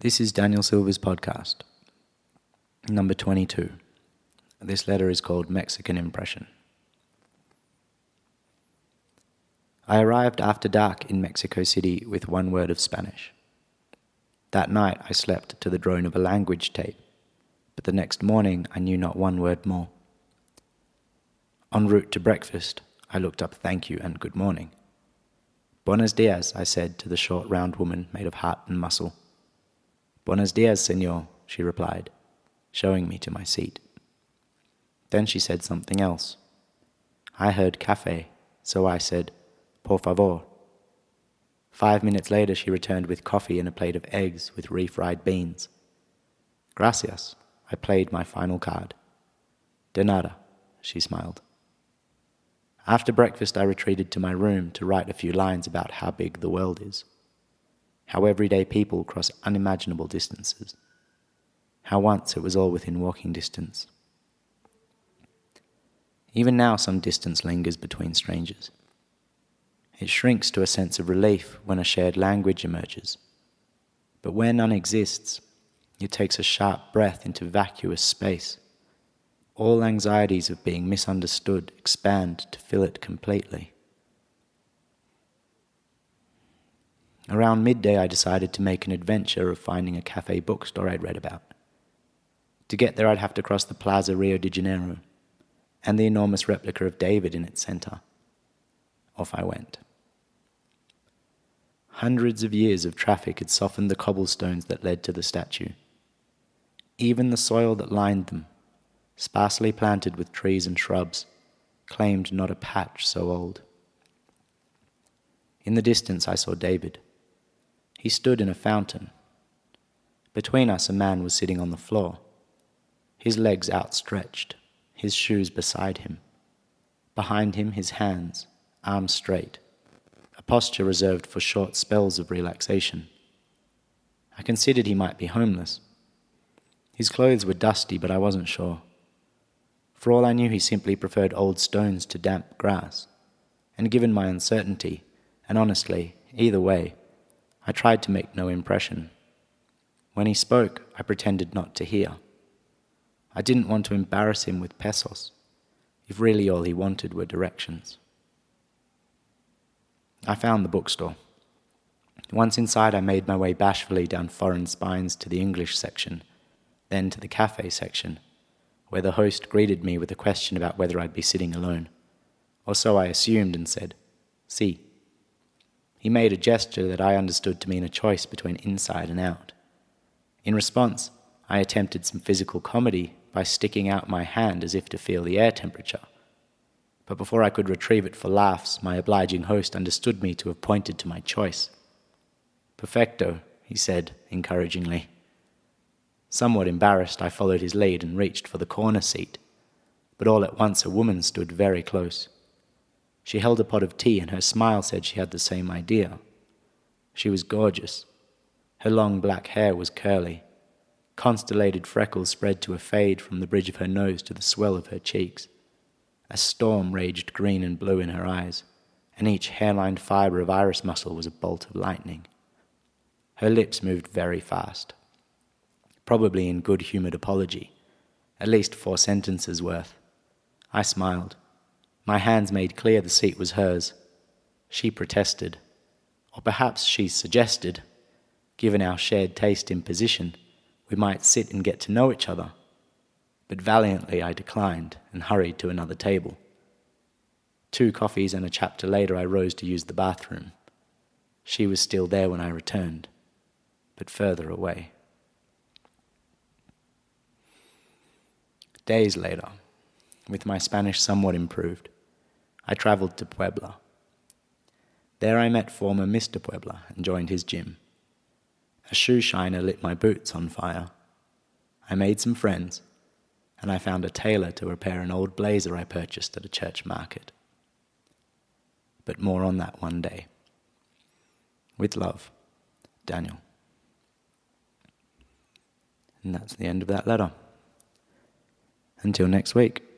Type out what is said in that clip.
This is Daniel Silver's podcast, number 22. This letter is called Mexican Impression. I arrived after dark in Mexico City with one word of Spanish. That night I slept to the drone of a language tape, but the next morning I knew not one word more. En route to breakfast, I looked up thank you and good morning. Buenos dias, I said to the short round woman made of heart and muscle. Buenos dias, senor, she replied, showing me to my seat. Then she said something else. I heard cafe, so I said, por favor. Five minutes later, she returned with coffee and a plate of eggs with refried beans. Gracias, I played my final card. De nada, she smiled. After breakfast, I retreated to my room to write a few lines about how big the world is, how everyday people cross unimaginable distances, how once it was all within walking distance. Even now, some distance lingers between strangers. It shrinks to a sense of relief when a shared language emerges. But where none exists, it takes a sharp breath into vacuous space all anxieties of being misunderstood expand to fill it completely. Around midday, I decided to make an adventure of finding a cafe bookstore I'd read about. To get there, I'd have to cross the Plaza Rio de Janeiro and the enormous replica of David in its center. Off I went. Hundreds of years of traffic had softened the cobblestones that led to the statue. Even the soil that lined them sparsely planted with trees and shrubs, claimed not a patch so old. In the distance, I saw David. He stood in a fountain. Between us, a man was sitting on the floor, his legs outstretched, his shoes beside him. Behind him, his hands, arms straight, a posture reserved for short spells of relaxation. I considered he might be homeless. His clothes were dusty, but I wasn't sure. For all I knew, he simply preferred old stones to damp grass. And given my uncertainty, and honestly, either way, I tried to make no impression. When he spoke, I pretended not to hear. I didn't want to embarrass him with pesos, if really all he wanted were directions. I found the bookstore. Once inside, I made my way bashfully down foreign spines to the English section, then to the cafe section where the host greeted me with a question about whether I'd be sitting alone. Or so I assumed and said, See. He made a gesture that I understood to mean a choice between inside and out. In response, I attempted some physical comedy by sticking out my hand as if to feel the air temperature. But before I could retrieve it for laughs, my obliging host understood me to have pointed to my choice. Perfecto, he said encouragingly. Somewhat embarrassed, I followed his lead and reached for the corner seat. But all at once a woman stood very close. She held a pot of tea, and her smile said she had the same idea. She was gorgeous. Her long black hair was curly. Constellated freckles spread to a fade from the bridge of her nose to the swell of her cheeks. A storm raged green and blue in her eyes, and each hairline fiber of iris muscle was a bolt of lightning. Her lips moved very fast probably in good humored apology, at least four sentences worth. I smiled. My hands made clear the seat was hers. She protested, or perhaps she suggested, given our shared taste in position, we might sit and get to know each other. But valiantly I declined and hurried to another table. Two coffees and a chapter later, I rose to use the bathroom. She was still there when I returned, but further away. Days later, with my Spanish somewhat improved, I traveled to Puebla. There I met former Mr. Puebla and joined his gym. A shoe shiner lit my boots on fire. I made some friends, and I found a tailor to repair an old blazer I purchased at a church market. But more on that one day. With love, Daniel. And that's the end of that letter. Until next week.